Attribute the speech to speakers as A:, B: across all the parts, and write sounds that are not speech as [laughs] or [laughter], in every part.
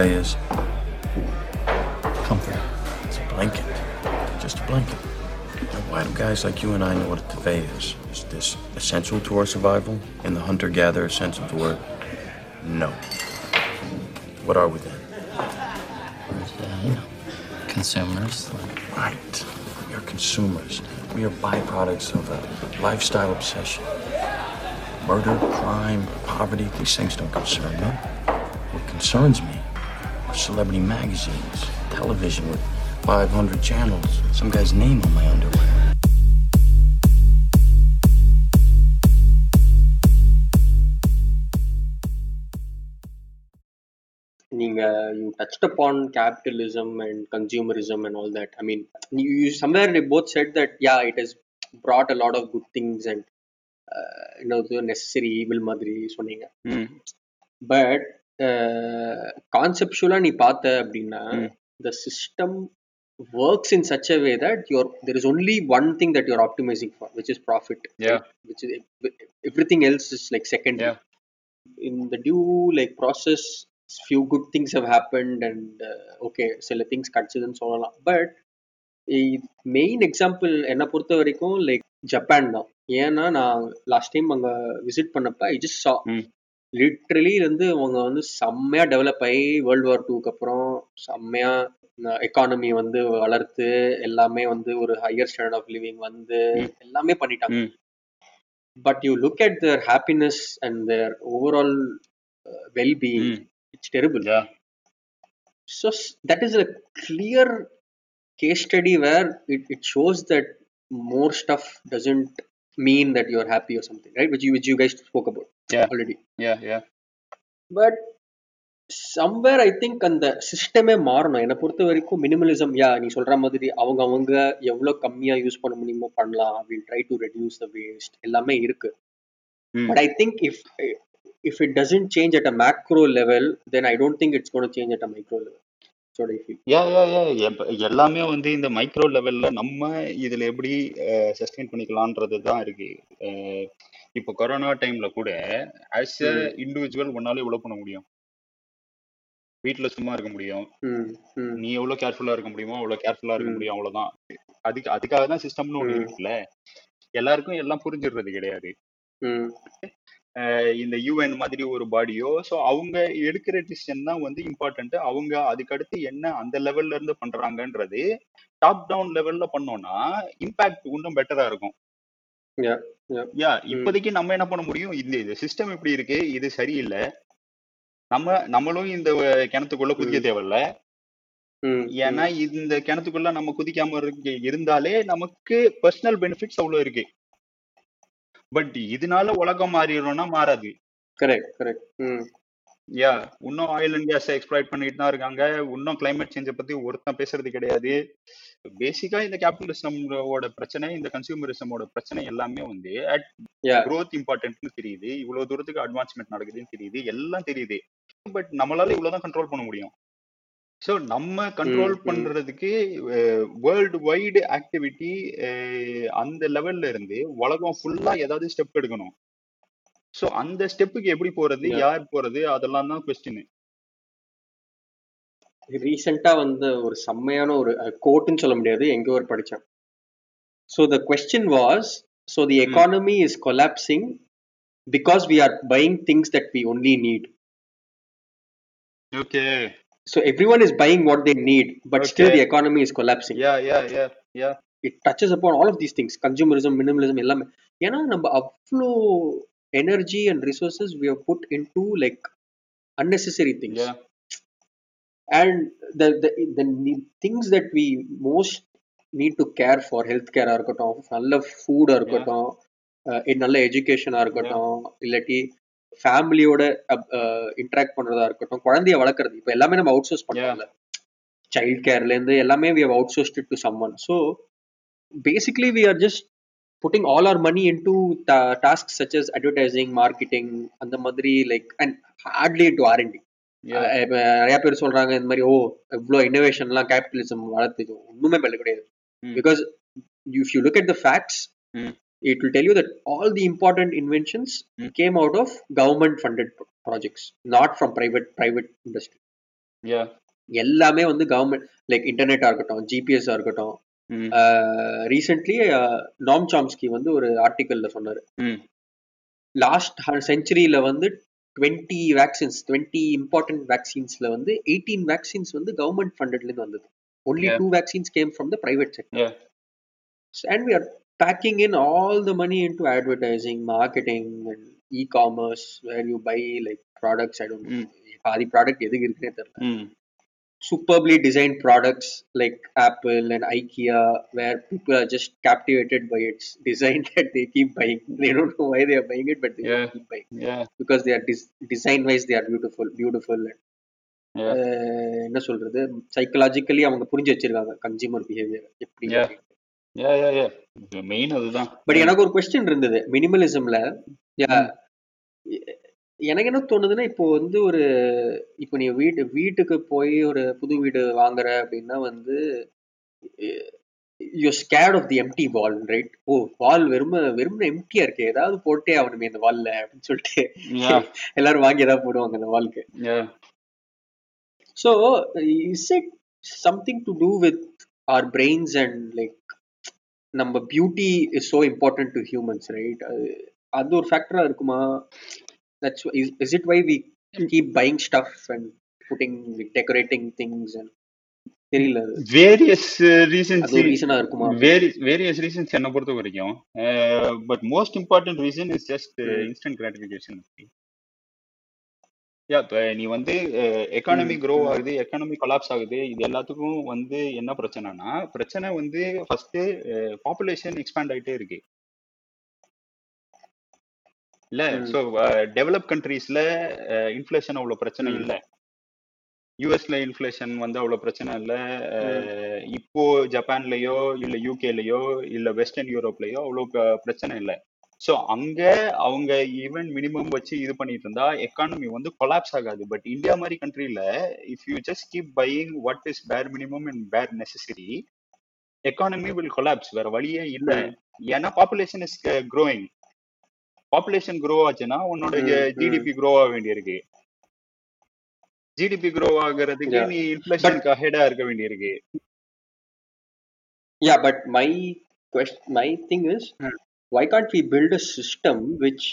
A: is?
B: Comfort.
A: It's a blanket. Just a blanket. Now, why do guys like you and I know what a tefé is? Is this essential to our survival in the hunter-gatherer sense of the word? No. What are we then?
B: Uh, you know, consumers.
A: Right. We are consumers. We are byproducts of a lifestyle obsession. Murder, crime, poverty, these things don't concern me. What concerns me are celebrity magazines, television with 500 channels, some guy's name on my underwear.
C: நீங்க you touched upon capitalism and consumerism and all that I mean you somewhere both said that yeah it has brought a lot of good things and uh, இன்னொரு necessary evil மாதிரி சொன்னீங்க but கான்செப்டுவலா நீ பார்த்த அப்படின்னா the system works in such a way that your there is only one thing that you're optimising for which is profit
D: Yeah.
C: Which is everything else is like second
D: Yeah.
C: in the due like process few good things have happened and uh, okay சில things கிடைச்சதுன்னு சொல்லலாம் but main example என்னை பொறுத்த வரைக்கும் like Japan தான் ஏன்னா நான் last time அங்க விசிட் பண்ணப்ப ஐ ஜஸ்ட் சா
D: ம்.
C: லிட்ரலி வந்து அவங்க வந்து செம்மையா டெவலப் ஆகி வேர்ல்டு வார் டூக்கு அப்புறம் செம்மையா எக்கானமி வந்து வளர்த்து எல்லாமே வந்து ஒரு ஹையர் ஸ்டாண்டர்ட் ஆஃப் லிவிங் வந்து. எல்லாமே பண்ணிட்டாங்க
D: ம்.
C: but you look at their happiness and their overall uh, well-being
D: Mm.
C: it's terrible
D: Yeah.
C: so s- that is a clear case study where it, it shows that more stuff doesn't mean that you're happy or something right which you which
D: Yeah.
C: already
D: Yeah. Yeah.
C: But somewhere I think அந்த சிஸ்டமே மாறணும் என்னை பொறுத்த வரைக்கும் minimalism யா நீ சொல்ற மாதிரி அவங்க அவங்க எவ்வளவு கம்மியா யூஸ் பண்ண முடியுமோ பண்ணலாம் will try to reduce the waste எல்லாமே இருக்கு. But I think if if it doesn't change at a macro level then I don't think it's gonna change
D: at a micro level எல்லாமே வந்து இந்த மைக்ரோ லெவல்ல நம்ம இதுல எப்படி சஸ்டெயின் பண்ணிக்கலான்றது தான் இருக்கு. இப்போ கொரோனா டைம்ல கூட ஆஸ்
C: ம்.
D: இண்டிவிஜுவல் உன்னால எவ்வளவு பண்ண முடியும். வீட்ல சும்மா இருக்க முடியும். நீ எவ்வளவு கேர்ஃபுல்லா இருக்க முடியுமோ அவ்வளவு கேர்ஃபுல்லா இருக்க. முடியும். அவ்வளவுதான் அதுக்கு அதுக்காக தான் சிஸ்டம்னு ஒண்ணு. இருக்குல்ல. எல்லாருக்கும் எல்லாம் புரிஞ்சிடுறது கிடையாது. இந்த யூஎன் மாதிரி ஒரு பாடியோ ஸோ அவங்க எடுக்கிற டிசிஷன் தான் வந்து இம்பார்ட்டன்ட் அவங்க அதுக்கடுத்து என்ன அந்த லெவல்ல இருந்து பண்றாங்கன்றது டாப் டவுன் லெவல்ல பண்ணோம்னா இம்பாக்ட் இன்னும் பெட்டரா இருக்கும். யா இப்போதைக்கு நம்ம என்ன பண்ண முடியும்? இந்த இது சிஸ்டம் இப்படி இருக்கு இது சரியில்லை. நம்ம நம்மளும் இந்த கிணத்துக்குள்ள குதிக்க
C: ம்.
D: தேவையில்ல.
C: ம்
D: ஏன்னா இந்த கிணத்துக்குள்ள நம்ம குதிக்காம இருக்கு இருந்தாலே நமக்கு பர்சனல் பெனிஃபிட்ஸ் அவ்வளவு இருக்கு. பட் இதனால உலகம் மாறிடும்னா மாறாது.
C: கரெக்ட் கரெக்ட்
D: யா இன்னும் ஆயில் அண்ட் கேஸ் எக்ஸ்ப்ளாய்ட் பண்ணிட்டு தான் இருக்காங்க. இன்னும் கிளைமேட் சேஞ்சை பத்தி ஒருத்தன் பேசுறது கிடையாது. பேசிக்கா இந்த கேபிட்டலிசமோட பிரச்சனை இந்த கன்சியூமரிசமோட பிரச்சனை எல்லாமே வந்து அட் growth இம்பார்ட்டன்ட்னு தெரியுது. இவ்வளவு தூரத்துக்கு அட்வான்ஸ்மெண்ட் நடக்குதுன்னு தெரியுது. எல்லாம் தெரியுது. பட் நம்மளால இவ்வளவுதான் கண்ட்ரோல் பண்ண முடியும். ஸோ நம்ம கண்ட்ரோல். பண்றதுக்கு வேர்ல்டு வைடு ஆக்டிவிட்டி அந்த லெவல்ல இருந்து உலகம் ஃபுல்லா ஏதாவது ஸ்டெப் எடுக்கணும் ஸோ அந்த ஸ்டெப்புக்கு எப்படி போறது. யார் போறது அதெல்லாம் தான் கொஸ்டின்
C: ரீசெண்டா வந்து ஒரு செம்மையான ஒரு கோட்டுன்னு சொல்ல முடியாது எங்கேயோ ஒரு படிச்சேன் so the question was
D: so
C: the. Economy is collapsing because we are buying things that we only
D: need
C: okay so everyone is buying what they need but still
D: Okay.
C: The economy is collapsing
D: yeah yeah yeah yeah
C: it touches upon all of these things consumerism minimalism எல்லாமே ஏன்னா நம்ம அவ்வளோ energy and resources we have put into like unnecessary things.
D: Yeah
C: and the, the the ne- things that we most need to care for healthcare ஆ இருக்கட்டும் நல்ல ஃபுட்டா இருக்கட்டும் அஹ் நல்ல எஜுகேஷனா இருக்கட்டும் இல்லாட்டி ஃபேமிலியோட இன்டராக்ட் பண்றதா இருக்கட்டும் குழந்தைய வளர்க்கறது. இப்போ எல்லாமே நம்ம அவுட் சோர்ஸ் பண்றோம்ல. சைல்ட் கேர்ல இருந்து எல்லாமே we have outsourced to someone so basically we are just putting all our money into task such as advertising marketing அந்த மாதிரி like and hardly to R and D நிறைய பேர் சொல்றாங்க இந்த மாதிரி ஓ இவ்வளோ இன்னோவேஷன்லாம் கேபிட்டலிசம் வளர்த்துது. ஒண்ணுமே பெல்ல கிடையாது. Because if you look at the
D: facts
C: it will tell you that all the important inventions
D: hmm.
C: Came out of government funded projects not from private private industry
D: yeah
C: எல்லாமே வந்து கவர்மெண்ட் லைக் இன்டர்நெட்டா இருக்கட்டும் ஜிபிஎஸ்ஸா இருக்கட்டும் recently நாம் Chomsky வந்து ஒரு ஆர்டிக்கல்ல சொன்னாரு. Last செஞ்சுரியில வந்து டுவெண்ட்டி வேக்சின்ஸ் டுவெண்ட்டி இம்பார்ட்டன்ட் வேக்சின்ஸ்ல வந்து எயிட்டீன் வேக்சின்ஸ் வந்து கவர்மெண்ட் ஃபண்டட்ல இருந்து வந்தது. Only
D: Yeah.
C: Two vaccines came from the private sector
D: Yeah.
C: And we are Packing in all the money into advertising marketing and e commerce where you buy like products I don't
D: hmm
C: பாதி product எதுக்கு இருக்குன்னே தெரியல
D: ம்
C: superbly designed products like Apple and IKEA, where people are just captivated by its design [laughs] that they keep buying. They don't know why they are buying it, but they
D: Yeah.
C: keep buying
D: yeah
C: because they are dis- design wise they are beautiful, beautiful. And,
D: Yeah.
C: uh, என்ன சொல்றது psychologically அவங்க புரிஞ்சு வச்சிருக்காங்க consumer behaviour எப்படி
D: Yeah. Yeah yeah yeah main அதுதான்
C: but எனக்கு ஒரு question இருந்தது. மினிமலிசம்ல எனக்கு என்ன தோணுதுன்னா இப்போ வந்து ஒரு இப்போ நீ வீட்டு வீட்டுக்கு போய் ஒரு புது வீடு வாங்குற அப்படின்னா வந்து you scared of the empty wall right oh wall வெறும் வெறும் எம்டியா இருக்கு. ஏதாவது போட்டே ஆகணுமே இந்த வால்ல அப்படின்னு சொல்லிட்டு. [laughs] எல்லாரும் வாங்கி ஏதாவது போடுவாங்க அந்த வால்க்கு so is it something to do with our brains and like நம்ம beauty is so important to humans right அது ஒரு ஃபேக்டரா இருக்குமா? That's is it why we keep buying stuff and putting decorating things and தெரியல.
D: Various reasons
C: ரீசனா இருக்குமா?
D: Various reasons என்ன பொறுத்த வரைக்கும். But most important reason
C: is
D: just. Instant gratification yeah நீ வந்து எக்கானமி க்ரோ. ஆகுது எக்கானமி கொலாப்ஸ் ஆகுது இது எல்லாத்துக்கும் வந்து என்ன பிரச்சனைனா பிரச்சனை வந்து ஃபர்ஸ்ட் பாப்புலேஷன் எக்ஸ்பேண்ட் ஆயிட்டே இருக்கு இல்ல. ஸோ டெவலப் கண்ட்ரீஸ்ல இன்ஃப்ளேஷன் அவ்வளவு பிரச்சனை. இல்ல யூஎஸ்ல இன்ஃப்ளேஷன் வந்து அவ்வளவு பிரச்சனை இல்ல இப்போ ஜப்பான்லயோ இல்ல யூகேலயோ இல்ல வெஸ்டர்ன் யூரோப்லயோ அவ்வளவு பிரச்சனை இல்ல ஸோ அங்க அவங்க ஈவன் மினிமம் வச்சு இது பண்ணிட்டு இருந்தா எக்கானமி வந்து கொலாப்ஸ் ஆகாது பட் இந்தியா மாதிரி கண்ட்ரில if you just keep buying what is bare minimum and bare necessary economy will collapse வேற வழியே இல்ல
C: ம்.
D: ஏன்னா population is growing population grow ஆச்சுன்னா உன்னோட
C: ம், ம்.
D: ஜிடிபி க்ரோ ஆக வேண்டியிருக்கு ஜிடிபி க்ரோ ஆகுறதுக்கு. நீ இன்ஃபிளேஷனுக்கு அஹெடா இருக்க வேண்டியிருக்கு
C: my question, my thing is,
D: Hmm.
C: Why can't we build a system which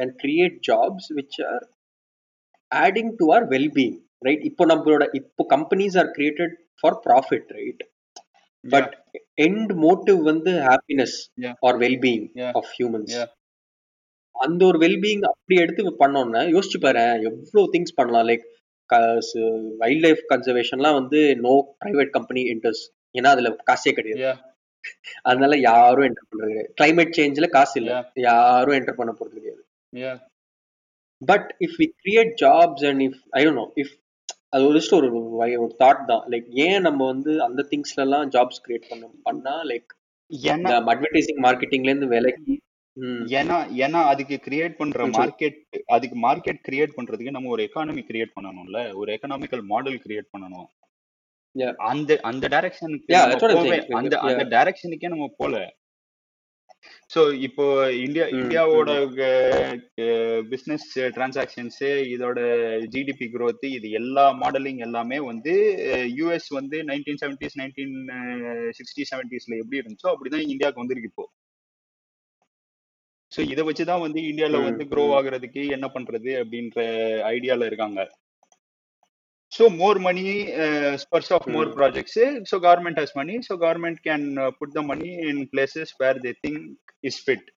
C: and create jobs which are adding to our well-being, right? இப்போ நம்மளோட இப்போ companies are created for profit, right? But end motive வந்து happiness
D: Yeah.
C: or well-being
D: Yeah.
C: of humans.
D: Yeah.
C: அந்த ஒரு wellbeing அப்படி எடுத்து பண்ணோம்னா யோசிச்சு பாரு எவ்வளவு திங்ஸ் பண்ணலாம் லைக் வைல்ட் லைஃப் கன்சர்வேஷன்லாம் வந்து நோ பிரைவேட் கம்பெனி இன்ட்ரெஸ்ட் ஏன்னா அதுல காசே கிடையாது. அதனால யாரும் என்டர் பண்றது கிடையாது கிளைமேட் சேஞ்ச்ல காசு இல்ல
D: Yeah.
C: யாரும் என்டர் பண்ண போறது கிடையாது. But if we create jobs and if I know if அது ஒரு just ஒரு ஒரு தாட் தான் லைக் ஏன் நம்ம வந்து அந்த திங்ஸ்ல எல்லாம் ஜாப்ஸ் கிரியேட் பண்ண பண்ணா லைக் அட்வர்டைசிங் மார்க்கெட்டிங்ல இருந்து விலைக்கு
D: ஏன்னா ஏன்னா அதுக்கு கிரியேட் பண்ற. மார்க்கெட் அதுக்கு மார்க்கெட் கிரியேட் பண்றதுக்கு நம்ம ஒரு எக்கானமி கிரியேட் பண்ணணும்ல ஒரு எக்கனாமிக்கல் மாடல் கிரியேட் பண்ணணும். அந்த அந்த டைரக்ஷனுக்கு. அந்த அந்த. டைரக்ஷனுக்கே நம்ம போல சோ இப்போ இந்தியா
C: ம்,
D: இந்தியாவோட பிசினஸ் டிரான்சாக்ஷன்ஸ் இதோட ஜிடிபி growth இது எல்லா மாடலிங் எல்லாமே வந்து யூஎஸ் வந்து நைன்டீன் செவன்டிஸ் நைன்டீன் சிக்ஸ்டி செவன்டிஸ்ல எப்படி இருந்துச்சோ அப்படிதான் இந்தியாவுக்கு வந்திருக்கு இப்போ ஸோ இதை வச்சுதான் வந்து இந்தியால
C: ம்,
D: வந்து க்ரோ. ஆகுறதுக்கு என்ன பண்றது அப்படின்ற ஐடியால இருக்காங்க so more money spurs of
C: more.
D: Projects so government has money so government can put the money in places where they think is fit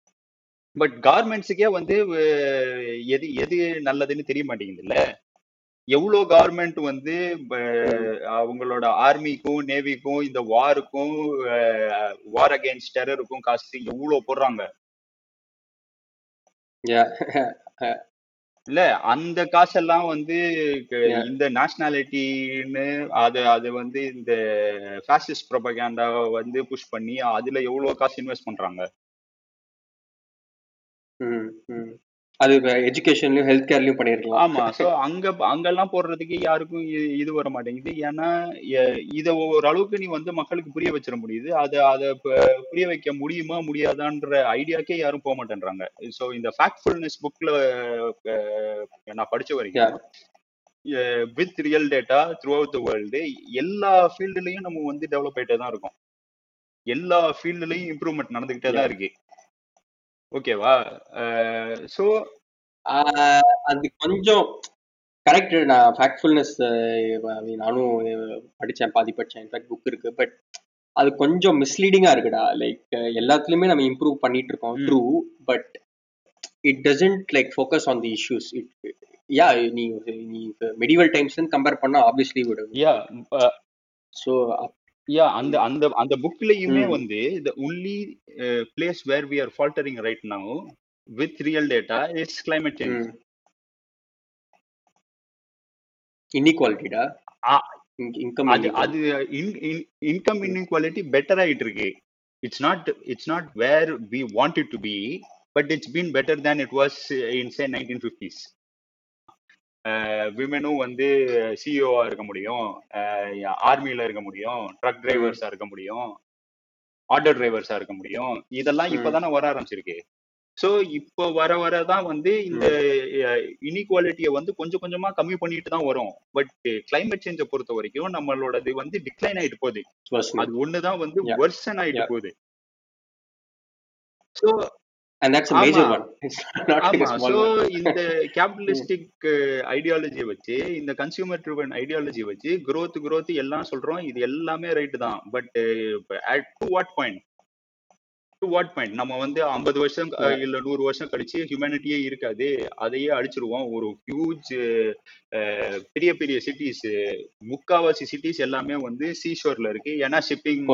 D: but கார்மெண்ட்ஸுக்கே வந்து எது எது நல்லதுன்னு தெரிய மாட்டேங்குதுல்ல? எவ்வளோ கவர்மெண்ட் வந்து அவங்களோட ஆர்மிக்கும் நேவிக்கும் இந்த வாருக்கும் வார் அகேன்ஸ்ட் டெரருக்கும் காசு எவ்வளோ போடுறாங்க?
C: Yeah. [laughs]
D: இல்ல அந்த காசெல்லாம் வந்து. இந்த நேஷனாலிட்டின்னு அது அது வந்து இந்த ஃபேசிஸ்ட் ப்ரொபகேண்டா வந்து புஷ் பண்ணி அதுல எவ்வளவு காசு இன்வெஸ்ட் பண்றாங்க.
C: அது எஜுகேஷன்லயும் ஹெல்த் கேர்லயும் பண்ணிருக்கலாம்.
D: ஆமா சோ அங்க அங்கெல்லாம் போடுறதுக்கு யாருக்கும் இது வர மாட்டேங்குது. ஏன்னா இத ஓரளவுக்கு நீ வந்து மக்களுக்கு புரிய வச்சிட முடியுது. அதை அதை புரிய வைக்க முடியுமா முடியாதான்ற ஐடியாக்கே யாரும் போக மாட்டேன்றாங்க. சோ இந்த ஃபேக்ட்ஃபுல்னஸ் புக்ல நான் படிச்ச வரைக்கும் with real data throughout the world எல்லா ஃபீல்டுலயும் நம்ம வந்து டெவலப் ஆயிட்டே தான் இருக்கோம். எல்லா ஃபீல்டுலயும் இம்ப்ரூவ்மெண்ட் நடந்துகிட்டே தான் இருக்கு. ஓகேவா? ஸோ
C: ஆஹ் அது கொஞ்சம் கரெக்ட் நான் ஃபேக்ட்ஃபுல்னஸ் நானும் படிச்சேன் பாதி படிச்சேன். இன்ஃபேக்ட் புக் இருக்கு. பட் அது கொஞ்சம் மிஸ்லீடிங்கா இருக்குடா. லைக் எல்லாத்துலயுமே நம்ம இம்ப்ரூவ் பண்ணிட்டு இருக்கோம்
D: ம்.
C: True but it doesn't like focus on the issues it yeah நீ நீ மெடிவல் டைம்ஸ் கம்பேர் பண்ணா ஆப்வியஸ்லி விடும்
D: யா
C: ஸோ
D: யா அந்த அந்த அந்த புக்லயுமே. வந்து the only place where we are faltering right now with real data is climate change
C: இன்இக்வாலிட்டிடா. Income
D: அது அது இன்கம் இன்இக்வாலிட்டி பெட்டர் ஆயிட்டு இருக்கு it's not it's not where we want it to be but it's been better than it was in say nineteen fifties விமனும் வந்து சிஇஓவா இருக்க முடியும். ஆர்மியில இருக்க முடியும். ட்ரக் டிரைவர்ஸா இருக்க முடியும். ஆட்டோ டிரைவர்ஸா இருக்க முடியும். இதெல்லாம். இப்பதானே வர ஆரம்பிச்சிருக்கு. சோ இப்போ வர வர தான் வந்து இந்த இன்இக்வாலிட்டியை வந்து கொஞ்சம் கொஞ்சமா கம்மி பண்ணிட்டு தான் வரும். பட் கிளைமேட் சேஞ்சை பொறுத்த வரைக்கும் நம்மளோடது வந்து டிக்ளைன் ஆயிட்டு போகுது. அது ஒண்ணுதான் வந்து. வெர்சன் ஆயிட்டு. போகுது. So
C: and that's a major one. [laughs] It's not like a small
D: இந்த கேபிட்டலிஸ்டிக் ஐடியாலஜியை வச்சு இந்த கன்சியூமர் ட்ரிவன் ஐடியாலஜி வச்சு growth growth எல்லாம் சொல்றோம். இது எல்லாமே ரைட் தான். But to what point what point நம்ம வந்து ஐம்பது வருஷம். இல்ல நூறு வருஷம் கழிச்சு ஹியூமனிட்டியே இருக்காது. அதையே அழிச்சிருவோம். ஒரு ஹியூஜ் பெரிய பெரிய சிட்டிஸ் முக்காவாசி சிட்டிஸ் எல்லாமே வந்து சீஷோர்ல இருக்கு. ஏன்னா ஷிப்பிங்.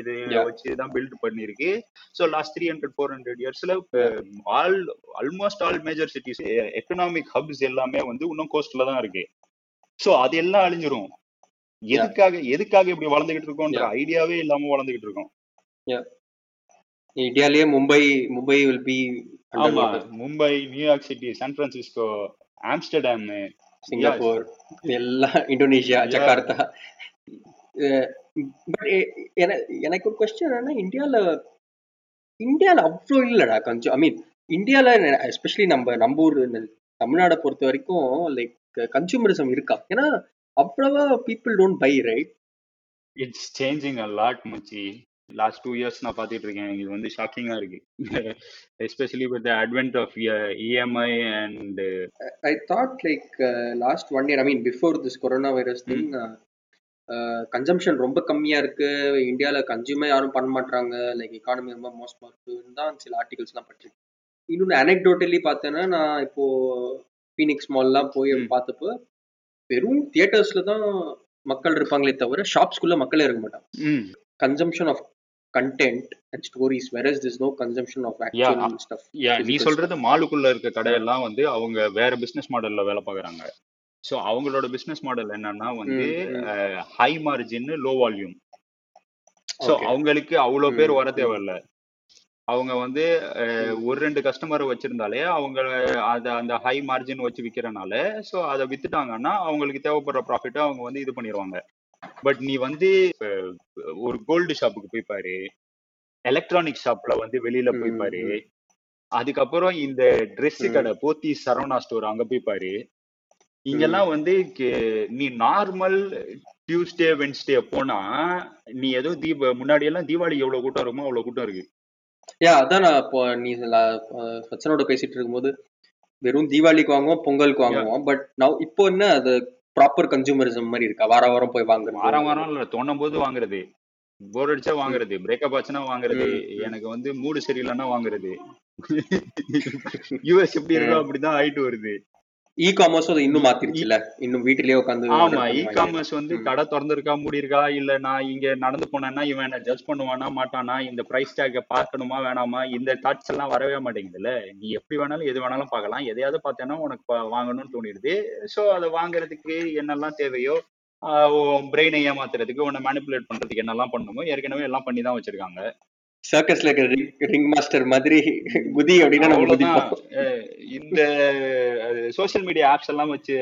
D: இது
C: Yeah.
D: வச்சு தான் பில்ட் பண்ணிருக்கு. So last three hundred four hundred இயர்ஸ்ல all almost all major cities economic hubs எல்லாமே வந்து இன்னும் கோஸ்ட்ல தான் இருக்கு. ஸோ அது எல்லாம் அழிஞ்சிரும் எதுக்காக எதுக்காக இப்படி வளர்ந்துகிட்டு இருக்கோம்ன்ற ஐடியாவே இல்லாம வளர்ந்துகிட்டு இருக்கோம்.
C: இந்தியாலயே மும்பை மும்பை வில் பி
D: ஆமா Mumbai New York city San Francisco
C: Amsterdam Singapore எல்லாம் இந்தோனேஷியா. ஜகார்த்தா எனக்கு ஒரு கொஸ்டின் என்னன்னா இந்தியால இந்தியால அவ்வளோ இல்லடா கொஞ்சம் ஐ மீன் இந்தியால எஸ்பெஷலி நம்ம நம்ம ஊர் தமிழ்நாடை பொறுத்த வரைக்கும் லைக் கன்சூமரிசம் இருக்கா? ஏன்னா அவ்வளவா people don't buy right
D: it's changing a lot மச்சி. லாஸ்ட் டூ இயர்ஸ் நான் பார்த்துட்டு இருக்கேன். இது வந்து ஷாக்கிங்கா இருக்கு. Especially with advent of EMI
C: and I thought like last one year I mean before this coronavirus thing consumption ரொம்ப கம்மியா இருக்கு. இந்தியால கன்சியூமே யாரும் பண்ண மாட்டாங்க லைக் எக்கானமி ரொம்ப மோசமா இருக்குன்னு தான் சில ஆர்டிகல்ஸ்லாம் படிச்சிருக்கேன். இன்னொன்று அனெக்டோட்டலி பார்த்தேன்னா நான் இப்போ ஃபீனிக்ஸ் மால்லாம் போய்
D: ம்.
C: பார்த்தப்போ வெறும் தியேட்டர்ஸ்ல தான் மக்கள் இருப்பாங்களே தவிர ஷாப்ஸ்குள்ள மக்களே இருக்க மாட்டாங்க. Consumption of content and stories versus this no consumption of actual stuff
D: yeah நீ சொல்றது மாலுக்குள்ள இருக்க கடையெல்லாம் வந்து அவங்க வேற பிசினஸ் மாடல்ல வேலை பார்க்கறாங்க. சோ அவங்களோட பிசினஸ் மாடல் என்னன்னா வந்து high margin low volume
C: so.
D: அவங்களுக்கு அவ்வளவு பேர் வர. தேவையில்ல. அவங்க வந்து ஒரு ரெண்டு கஸ்டமரை வச்சிருந்தாலே அவங்க அத அந்த ஹை மார்ஜின் வச்சு விக்கிறனால சோ அதை வித்துட்டாங்கன்னா அவங்களுக்கு தேவைப்படுற ப்ராஃபிட்டை அவங்க வந்து இது பண்ணிடுவாங்க பட் நீ வந்து ஒரு கோல்டு ஷாப்புக்கு போய் பாரு. எலக்ட்ரானிக் ஷாப்ல வந்து வெளியில போய் பாரு. அதுக்கப்புறம் இந்த
C: ம்.
D: கடை போத்தி சரவணா ஸ்டோர் அங்க போய் பாரு. இங்கெல்லாம் வந்து நீ நார்மல் டியூஸ்டே வென்ஸ்டே போனா நீ ஏதோ தீப முன்னாடி எல்லாம் தீபாவளி எவ்வளவு கூட்டம் இருக்குமோ அவ்வளவு கூட்டம் இருக்கு.
C: யா அதான் நான் இப்போ நீ சச்சனோட பேசிட்டு இருக்கும்போது வெறும் தீபாவளிக்கு வாங்குவோம் பொங்கலுக்கு வாங்குவோம். பட் நான் இப்போ என்ன அது ப்ராப்பர் கன்சூமரிசம் மாதிரி இருக்கா? வார வாரம் போய் வாங்குறது.
D: வாரம் வாரம் இல்ல தோணும் போது வாங்குறது. போர் அடிச்சா வாங்குறது. பிரேக்கப் ஆச்சுன்னா வாங்குறது. எனக்கு வந்து மூடு சரியில்லைன்னா வாங்குறது. [laughs] யூஎஸ் எப்படி இருக்கோ அப்படிதான் ஆயிட்டு வருது.
C: இ காமர்ஸ் அது இன்னும் மாத்திருச்சுல. இன்னும் வீட்டிலேயே உட்காந்து
D: ஆமா இ காமர்ஸ் வந்து கடை திறந்திருக்கா மூடியிருக்கா இல்ல நான் இங்க நடந்து போனேன்னா இவன் என்ன ஜட்ஜ் பண்ணுவானா மாட்டானா இந்த பிரைஸ் டேக்க பார்க்கணுமா வேணாமா இந்த தாட்ஸ் எல்லாம் வரவே மாட்டேங்குதுல்ல. நீ எப்படி வேணாலும் எது வேணாலும் பார்க்கலாம். எதையாவது பார்த்தேன்னா உனக்கு வாங்கணும்னு தோணிடுது. சோ அதை வாங்குறதுக்கு என்னெல்லாம் தேவையோ பிரெயினை ஏமாத்துறதுக்கு உன்னை மேனிப்புலேட் பண்றதுக்கு என்னெல்லாம் பண்ணணுமோ ஏற்கனவே எல்லாம் பண்ணி தான் வச்சிருக்காங்க.
C: சர்க்கஸ்ல இருக்கிற ரிங் மாஸ்டர் மாதிரி குதி அப்படின்னா நம்ம
D: இந்த சோஷியல் மீடியா ஆப்ஸ் எல்லாம் வச்சு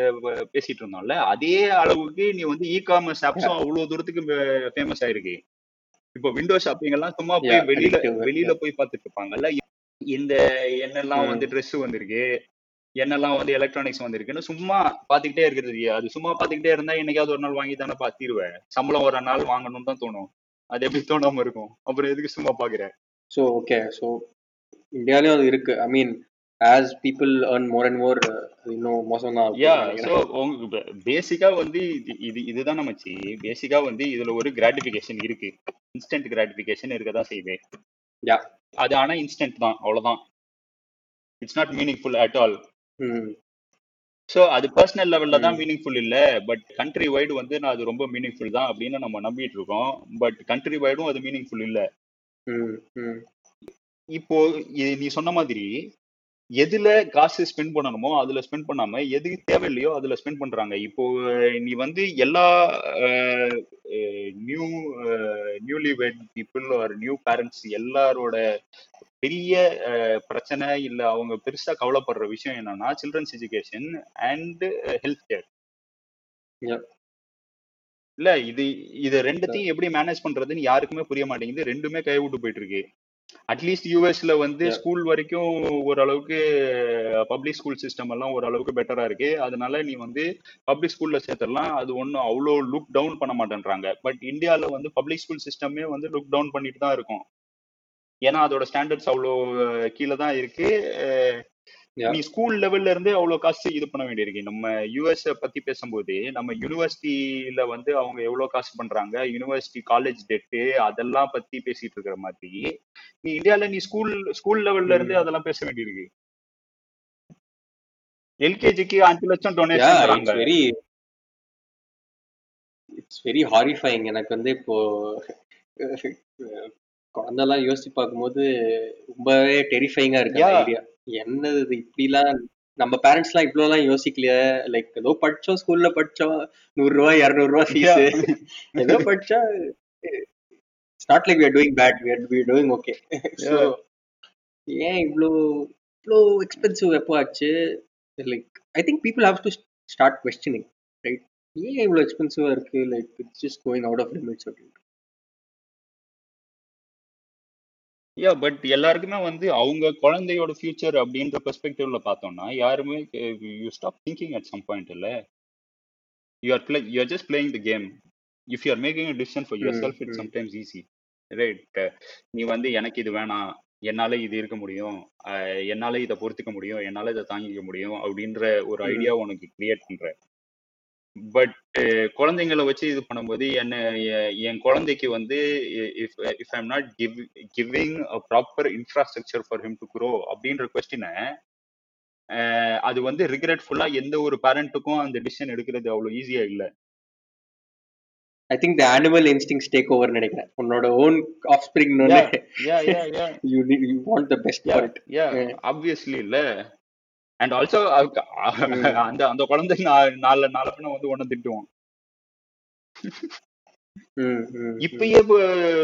D: பேசிட்டு இருந்தோம்ல அதே அளவுக்கு நீ வந்து இ காமர்ஸ் ஆப்ஸும் அவ்வளவு தூரத்துக்கு ஃபேமஸ் ஆயிருக்கு. இப்போ விண்டோ ஷாப்பிங் எல்லாம் சும்மா போய் வெளியில வெளியில போய் பார்த்துட்டு இருப்பாங்கல்ல இந்த என்னெல்லாம். வந்து Dress வந்திருக்கு என்னெல்லாம் வந்து எலக்ட்ரானிக்ஸ் வந்திருக்குன்னு சும்மா பாத்துக்கிட்டே இருக்கிறது. அது சும்மா பாத்துக்கிட்டே இருந்தா என்னைக்காவது ஒரு நாள் வாங்கி தானே பாத்திருவேன் சம்பளம் ஒரு நாள் வாங்கணும்னு தான் தோணும். அது எப்படி தோணாம இருக்கும்? அப்புறம் எதுக்கு சும்மா பாக்குற?
C: ஸோ ஓகே ஸோ இந்தியாலயும் அது இருக்கு. I mean as people earn more and more இன்னும் மோசம் தான்
D: யா ஸோ உங்க பேசிக்கா வந்து இது இது இதுதான் நமச்சு பேசிக்கா வந்து இதுல ஒரு கிராட்டிபிகேஷன் இருக்கு. இன்ஸ்டன்ட் கிராட்டிபிகேஷன் இருக்க தான் செய்யுது.
C: யா
D: அது ஆனா இன்ஸ்டன்ட் தான் அவ்வளவுதான். It's not meaningful at all
C: ம்.
D: ஸோ அது பர்சனல் லெவல்ல தான் மீனிங்ஃபுல் இல்ல பட் கண்ட்ரி வைடு வந்து நான் அது ரொம்ப மீனிங்ஃபுல் தான் அப்படின்னு நம்ம நம்பிட்டு இருக்கோம். பட் கண்ட்ரி வைடும் அது மீனிங்ஃபுல் இல்ல. இப்போ நீ சொன்ன மாதிரி எதுல காசு ஸ்பெண்ட் பண்ணணுமோ அதுல ஸ்பெண்ட் பண்ணாம எது தேவையில்லையோ அதுல ஸ்பெண்ட் பண்றாங்க. இப்போ நீ வந்து எல்லா new newly wed people or new parents எல்லாரோட பெரிய பிரச்சனை இல்ல அவங்க பெருசா கவலைப்படுற விஷயம் என்னன்னா children's education and health
C: care
D: இல்ல இது இது ரெண்டுத்தையும் எப்படி மேனேஜ் பண்றதுன்னு யாருக்குமே புரிய மாட்டேங்குது. ரெண்டுமே கை விட்டு போயிட்டு இருக்கு. அட்லீஸ்ட் யூஎஸ்ல வந்து ஸ்கூல் வரைக்கும் ஓரளவுக்கு பப்ளிக் ஸ்கூல் சிஸ்டம் எல்லாம் ஓரளவுக்கு பெட்டரா இருக்கு. அதனால நீ வந்து பப்ளிக் ஸ்கூல்ல சேர்த்துடலாம். அது ஒன்றும் அவ்வளோ லுக் டவுன் பண்ண மாட்டேன்றாங்க. பட் இந்தியாவில் வந்து பப்ளிக் ஸ்கூல் சிஸ்டமே வந்து லுக் டவுன் பண்ணிட்டு தான் இருக்கும். ஏன்னா அதோட ஸ்டாண்டர்ட்ஸ் அவ்வளோ கீழே தான் இருக்கு. நீ ஸ்கூல் லெவல்ல இருந்தே அவ்வளவு காசு இது பண்ண வேண்டியிருக்கு. நம்ம யூஎஸ் பத்தி பேசும்போது நம்ம யூனிவர்சிட்டியில வந்து அவங்க எவ்வளவு காசு பண்றாங்க யூனிவர்சிட்டி காலேஜ் டெட்டு அதெல்லாம் பத்தி பேசிட்டு இருக்கிற மாதிரி நீ இந்தியால நீ ஸ்கூல் ஸ்கூல் லெவல்ல இருந்து அதெல்லாம் பேச வேண்டியிருக்கு. எல்கேஜிக்கு அஞ்சு லட்சம்
C: donation very it's very horrifying எனக்கு வந்து இப்போ [laughs] குழந்தெல்லாம் யோசிச்சு பார்க்கும்போது ரொம்பவே டெரிஃபைங்கா இருக்கு ஐடியா என்னது இது இப்படிலாம்? நம்ம பேரண்ட்ஸ்லாம் இவ்வளோலாம் யோசிக்கலையே. லைக் ஏதோ படிச்சோம் ஸ்கூல்ல படிச்சோம். நூறு ரூபா இரநூறுவா
D: யா
C: ஃபீஸ் ஏதோ படிச்சா it's not like we are doing bad. We are we are doing okay. So
D: yeah
C: ஏன் இவ்வளோ இவ்வளோ எக்ஸ்பென்சிவ் எப்போ ஆச்சு? Like I think people have to start questioning right ஏன் இவ்வளோ எக்ஸ்பென்சிவாக இருக்கு? Like it's just going out of limits அப்படின்னு
D: யா பட் எல்லாருக்குமே வந்து அவங்க குழந்தையோட ஃபியூச்சர் அப்படின்ற பெர்ஸ்பெக்டிவ்ல பார்த்தோம்னா யாருமே you stop thinking at some point இல்ல you are play you are just playing the game if you are making a
C: decision
D: for yourself
C: it
D: sometimes easy right நீ வந்து எனக்கு இது வேணாம் என்னால இது இருக்க முடியும் அஹ் என்னால இதை பொறுத்துக்க முடியும் என்னால இதை தாங்கிக்க முடியும் அப்படின்ற ஒரு ஐடியா உனக்கு கிரியேட் பண்ற. பட் குழந்தைங்களை வச்சு இது பண்ணும்போது என்ன என் குழந்தைக்கு வந்து if if I'm not give giving a proper infrastructure for him to grow அப்படின்ற கொஸ்டினை அது வந்து ரிக்ரெட்ஃபுல்லா எந்த ஒரு பேரண்ட்டுக்கும் அந்த டிசிஷன் எடுக்கிறது அவ்வளவு ஈஸியா இல்ல.
C: I think the animal instincts take over நினைக்கிறேன். உன்னோட own offspring yeah
D: want
C: the best
D: yeah obviously இல்ல. அண்ட் ஆல்சோ [laughs] [laughs] அந்த அந்த குழந்தை நாலு நாலு பின்ன வந்து ஒன்னு திட்டுவோம்
C: ம்
D: இப்பயே இப்ப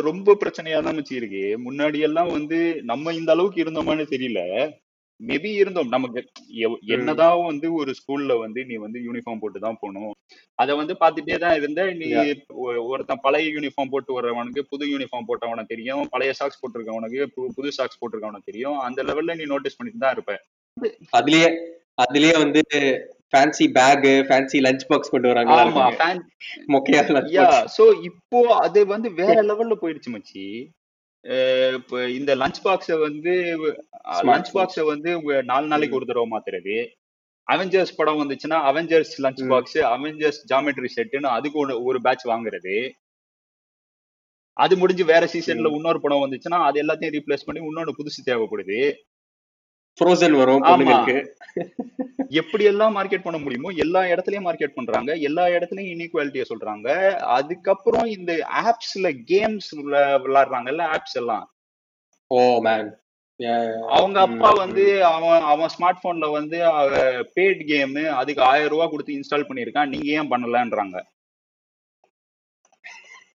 D: ரொம்ப பிரச்சனையா தான் மச்சி இருக்கு. முன்னாடி எல்லாம் வந்து நம்ம இந்த அளவுக்கு இருந்தோமான்னு தெரியல. மேபி இருந்தோம். நமக்கு என்னதான் வந்து ஒரு ஸ்கூல்ல வந்து நீ வந்து யூனிஃபார்ம் போட்டு தான் போகணும் அத வந்து பாத்துட்டே தான் இருந்த. நீ ஒருத்தன் பழைய யூனிஃபார்ம் போட்டு வர்றவனுக்கு புது யூனிஃபார்ம் போட்டவன தெரியும். பழைய சாக்ஸ் போட்டிருக்கவனுக்கு புது சாக்ஸ் போட்டிருக்கவன தெரியும். அந்த லெவல்ல நீ நோட்டீஸ் பண்ணிட்டு தான் இருப்ப.
C: அதுலயே அதுலயே வந்து fancy bag fancy lunch box கொண்டு வராங்களா
D: ஆமா
C: மொக்கையா
D: யா சோ இப்போ அது வந்து வேற லெவல்ல போயிடுச்சு மச்சி. இப்ப இந்த லஞ்ச் பாக்ஸ வந்து லஞ்ச் பாக்ஸ வந்து நாலு நாளைக்கு ஒரு தடவை மாத்துறது அவெஞ்சர்ஸ் படம் வந்துச்சுன்னா Avengers
C: lunch
D: box Avengers geometry செட்டுன்னு அதுக்கு ஒரு ஒரு பேட்ச் வாங்குறது. அது முடிஞ்சு வேற சீசன்ல இன்னொரு படம் வந்துச்சுன்னா அது எல்லாத்தையும் ரீப்ளேஸ் பண்ணி இன்னொன்னு புதுசு தேவைப்படுது.
C: ஃப்ரோசன் வரும் பொண்ணுங்களுக்கு.
D: எப்படி எல்லாம் மார்க்கெட் பண்ண முடியுமோ எல்லா இடத்துலயும் மார்க்கெட் பண்றாங்க. எல்லா இடத்துலயும் இன்இக்வாலிட்டிய சொல்றாங்க. அதுக்கப்புறம் இந்த ஆப்ஸ்ல கேம்ஸ் விளையாடுறாங்கல்ல ஆப்ஸ் எல்லாம்.
C: ஓ மேன்
D: அவங்க அப்பா வந்து அவன் அவன் ஸ்மார்ட் போன்ல வந்து பேட் கேம் அதுக்கு ஆயிரம் ரூபாய் கொடுத்து இன்ஸ்டால் பண்ணியிருக்கான். நீங்க ஏன் பண்ணலன்றாங்க.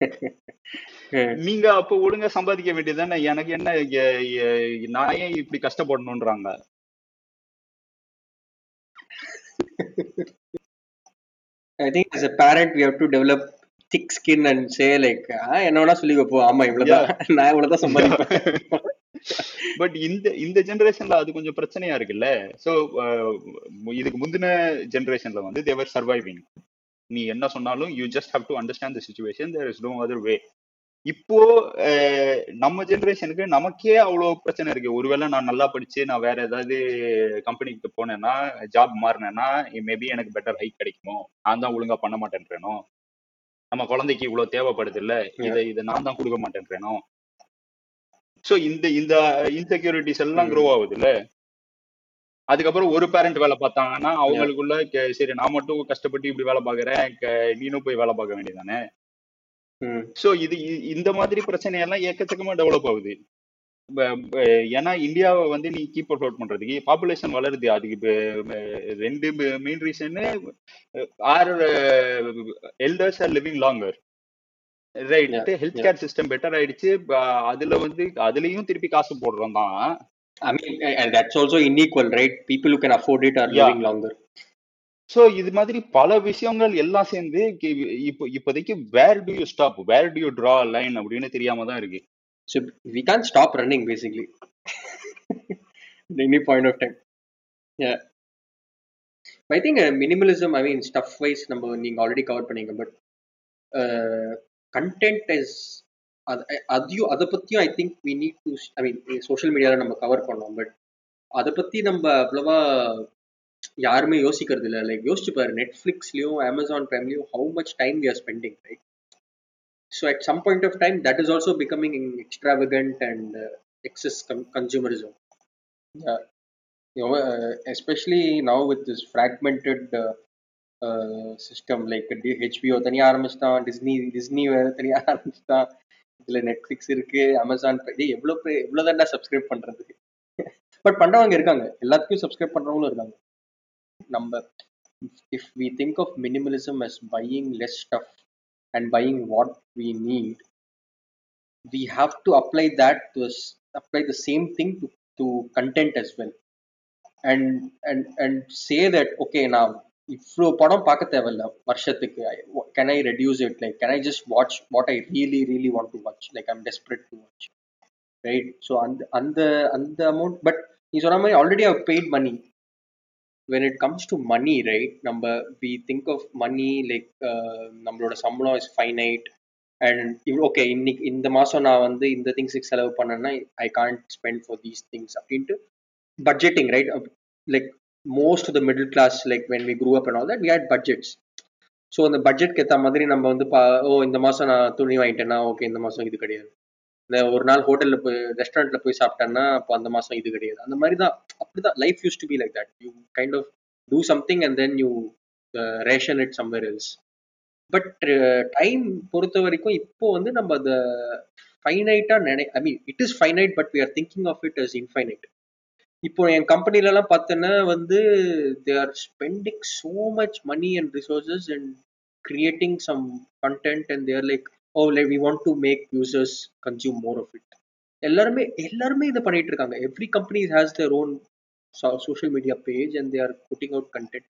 D: [laughs] நீங்க அப்ப ஒழுங்கா சம்பாதிக்க வேண்டியதுதானே? எனக்கு என்ன நான் ஏன் இப்படி கஷ்டப்படணும்ன்றாங்க
C: I think as a parent we have to develop thick skin and say like ஆ, என்ன வேணா சொல்லி வைப்போம் ஆமா இவ்வளவுதான். [laughs] நான் இவ்வளவுதான் சம்பாதிப்பேன். [laughs]
D: பட் இந்த இந்த ஜெனரேஷன்ல அது கொஞ்சம் பிரச்சனையா இருக்குல்ல? சோ இதுக்கு முந்தின ஜெனரேஷன்ல வந்து தேவர் சர்வைவிங் நீ என்ன சொன்னாலும் you just have to understand the situation there is no other way இப்போ நம்ம ஜெனரேஷனுக்கு நமக்கே அவ்வளோ பிரச்சனை இருக்கு. ஒருவேளை நான் நல்லா படிச்சு நான் வேற ஏதாவது கம்பெனிக்கு போனேன்னா ஜாப் மாறினேன்னா மேபி எனக்கு பெட்டர் ஹைக் கிடைக்குமோ? நான் தான் ஒழுங்கா பண்ண மாட்டேன்றேனோ? நம்ம குழந்தைக்கு இவ்வளவு தேவைப்படுது இல்ல? இதை இதை நான் தான் கொடுக்க மாட்டேன்றேனோ? சோ இந்த இந்த இன்செக்யூரிட்டிஸ் எல்லாம் க்ரோ ஆகுது இல்ல? அதுக்கப்புறம் ஒரு பேரண்ட் வேலை பார்த்தாங்கன்னா அவங்களுக்குள்ள சரி நான் மட்டும் கஷ்டப்பட்டு இப்படி வேலை பார்க்கறேன். க- நீனும் போய் வேலை பார்க்க வேண்டியதானே சோ இது இந்த மாதிரி பிரச்சனையெல்லாம் எக்கச்சக்கமா டெவலப் ஆகுது. ஏன்னா இந்தியாவை வந்து நீ கீப் அவுட் பண்றதுக்கு பாப்புலேஷன் வளருது. அதுக்கு ரெண்டு main reason are elders are living
C: longer
D: right
C: health.
D: Care system better ஆயிடுச்சு. அதுல வந்து அதுலயும் திருப்பி காசு போடுறோம் தான்.
C: I mean, and that's also unequal, right? People who can afford it are
D: so இது மாதிரி பல விஷயங்கள் எல்லாம் சேர்ந்து இப்போ இப்போதைக்கு where do you stop where do you draw line அப்படின்னு தெரியாம தான் இருக்கு
C: So we can stop running basically any point of time time. Yeah. I think uh, minimalism, I நம்ம நீங்க ஆல்ரெடி கவர் பண்ணீங்க பட் கண்டென்ட் இஸ் அது அதையும் அதை பத்தியும் I think we need to I mean social மீடியாவில் நம்ம கவர் பண்ணோம் பட் அதை பத்தி நம்ம அவ்வளவா யாருமே யோசிக்கிறது இல்லை லைக் யோசிச்சு பாரு நெட்ஃப்ளிக்ஸ்லயும் Amazon பிரைம்லயும் how much time we are spending right so at some point of time that is also becoming extravagant and excess consumerism especially now with this fragmented system like HBO தனியாக uh, ஆரம்பிச்சிட்டான் Disney Disney வேறு தனியாக ஆரம்பிச்சிட்டான். இதில் Netflix இருக்கு Amazon எவ்வளோ எவ்வளோ தான் சப்ஸ்கிரைப் பண்ணுறது பட் [laughs] பண்ணுறவங்க இருக்காங்க. எல்லாத்துக்கும் சப்ஸ்கிரைப் பண்ணுறவங்களும் இருக்காங்க. நம்ம if we think of minimalism as buying less stuff and buying what we need we have to apply that to us, apply the same thing to, to content as well. And and and say that okay now இவ்வளோ படம் பார்க்க தேவையில்ல வருஷத்துக்கு. Can I reduce it like can I just watch what I really really want to watch like I'm desperate to watch right so அந்த அந்த அந்த amount but நீ சொன்ன மாதிரி already have paid money when it comes to money right நம்ம we think of money like uh, நம்மளோட சம்பளம் is finite and okay இன்னைக்கு இந்த மாசம் நான் வந்து இந்த திங்ஸுக்கு செலவு பண்ணேன்னா I can't spend for these things அப்படின்ட்டு budgeting right like most of the middle class like when we grew up and all that we hate budgets so அந்த பட்ஜெட்க்கு ஏற்ற மாதிரி நம்ம வந்து பா ஓ இந்த மாதம் நான் துணி வாங்கிட்டேன்னா ஓகே இந்த மாதம் இது கிடையாது. இந்த ஒரு நாள் ஹோட்டலில் போய் ரெஸ்டாரண்ட்டில் போய் சாப்பிட்டேன்னா அப்போ அந்த மாதம் இது கிடையாது. அந்த மாதிரி தான் அப்படி தான் life used to be like that you kind of do something and then you ration it somewhere else but time பொறுத்த வரைக்கும் இப்போ வந்து நம்ம அதை ஃபைனைட்டாக நினை I mean it is finite but we are thinking of it is infinite இப்போ என் கம்பெனிலலாம் பார்த்தேன்னா வந்து they are spending so much money and resources and creating some content and their like oh like we want to make users consume more of it எல்லாருமே எல்லாருமே இதை பண்ணிட்டு இருக்காங்க. Every company has their own social media page and they are putting out content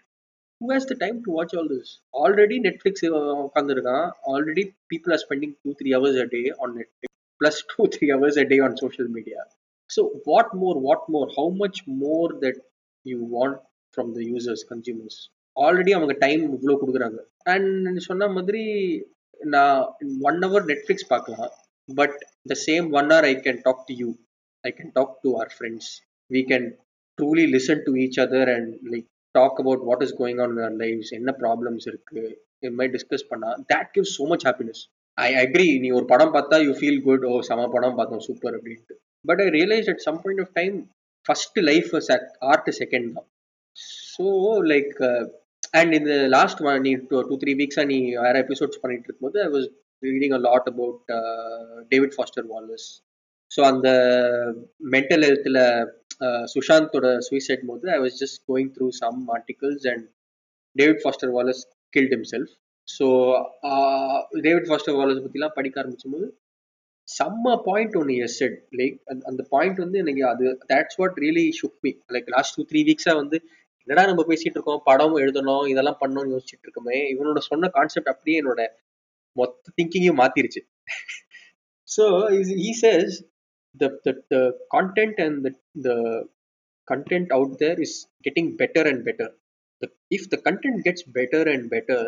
C: who has the time to watch all this already Netflix உட்காந்துருக்கான் already people are spending two three hours a day on Netflix plus two three hours a day on social media so what more what more how much more that you want from the users consumers already அவங்க time இவ்வளோ கொடுக்குறாங்க. And சொன்ன மாதிரி நான் one hour Netflix பார்க்கலாம் but the same one hour I can talk to you I can talk to our friends we can truly listen to each other and like talk about what is going on your life's என்ன problems இருக்கு இது மாதிரி discuss பண்ணா that gives so much happiness I agree நீ ஒரு படம் பார்த்தா you feel good oh சம படம் பார்த்தோம் சூப்பர் அப்படின்ட்டு. But I realise at some point of time first life art second தான். ஸோ லைக் அண்ட் இந்த லாஸ்ட் நீ டூ டூ த்ரீ வீக்ஸாக நீ வேற எபிசோட்ஸ் பண்ணிட்டு இருக்கும்போது I was reading a lot about David Foster Wallace so அந்த மென்டல் ஹெல்த்தில் சுஷாந்தோட சூசைட் போது I was just going through some articles and David Foster Wallace killed himself so David Foster Wallace பற்றிலாம் படிக்க ஆரம்பிச்சும் போது செம்ம பாயிண்ட் ஒன்று எஸ் செட் லைக் அந்த பாயிண்ட் வந்து எனக்கு அது that's what really shook me like last two three வீக்ஸாக வந்து என்னடா நம்ம பேசிட்டு இருக்கோம் படம் எழுதணும் இதெல்லாம் பண்ணணும்னு யோசிச்சுட்டு இருக்கோமே இவனோட சொன்ன கான்செப்ட் அப்படியே என்னோட மொத்த திங்கிங்கையும் மாத்திருச்சு so he says the, the the content and the the content out there is getting better and better the, if the content gets better and better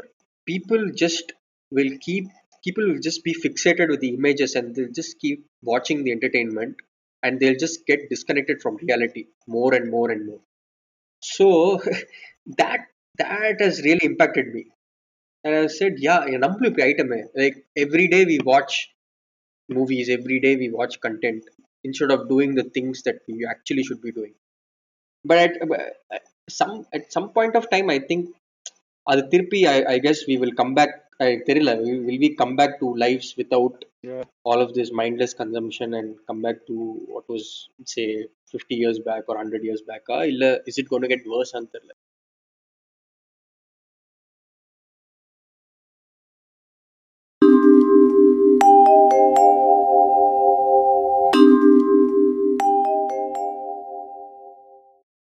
C: people just will keep people will just be fixated with the images and they'll just keep watching the entertainment and they'll just get disconnected from reality more and more and more So that that has really impacted me and i said yeah நம்மளும் இப்படி ஆயிட்டமே like every day we watch movies every day we watch content instead of doing the things that we actually should be doing but at, at some at some point of time i think அது திருப்பி I, I guess we will come back எனக்கு தெரியல will, will we come back to lives without
D: Yeah.
C: all of this mindless consumption and come back to what fifty years back ஒரு hundred years பேக்கா இல்லை is it gonna get worse தெரில